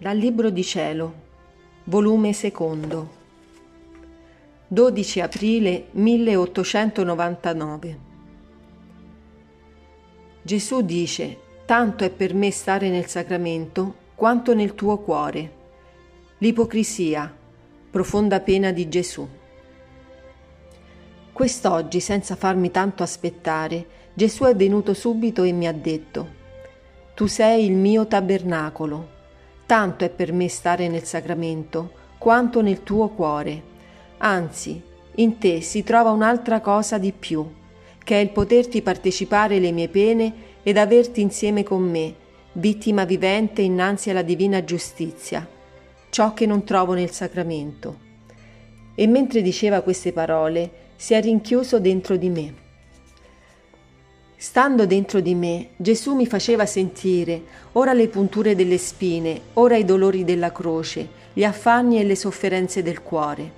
Dal Libro di Cielo, volume secondo, 12 aprile 1899. Gesù dice, tanto è per me stare nel sacramento quanto nel tuo cuore. L'ipocrisia, profonda pena di Gesù. Quest'oggi, senza farmi tanto aspettare, Gesù è venuto subito e mi ha detto, Tu sei il mio tabernacolo tanto è per me stare nel sacramento quanto nel tuo cuore. Anzi, in te si trova un'altra cosa di più, che è il poterti partecipare le mie pene ed averti insieme con me, vittima vivente innanzi alla divina giustizia, ciò che non trovo nel sacramento. E mentre diceva queste parole, si è rinchiuso dentro di me. Stando dentro di me, Gesù mi faceva sentire ora le punture delle spine, ora i dolori della croce, gli affanni e le sofferenze del cuore.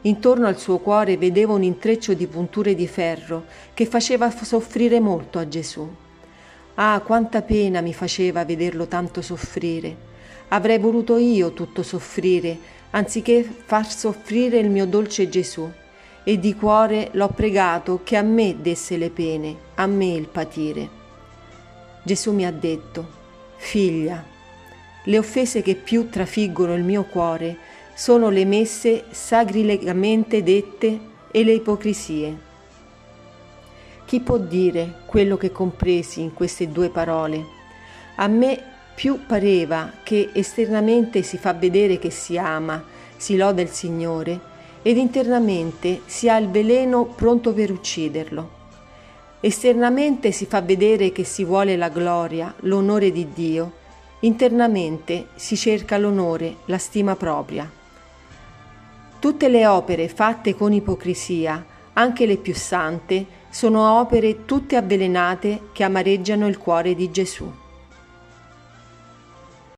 Intorno al suo cuore vedevo un intreccio di punture di ferro che faceva soffrire molto a Gesù. Ah, quanta pena mi faceva vederlo tanto soffrire. Avrei voluto io tutto soffrire, anziché far soffrire il mio dolce Gesù e di cuore l'ho pregato che a me desse le pene, a me il patire. Gesù mi ha detto, Figlia, le offese che più trafiggono il mio cuore sono le messe sacrilegamente dette e le ipocrisie. Chi può dire quello che compresi in queste due parole? A me più pareva che esternamente si fa vedere che si ama, si loda il Signore, ed internamente si ha il veleno pronto per ucciderlo. Esternamente si fa vedere che si vuole la gloria, l'onore di Dio, internamente si cerca l'onore, la stima propria. Tutte le opere fatte con ipocrisia, anche le più sante, sono opere tutte avvelenate che amareggiano il cuore di Gesù.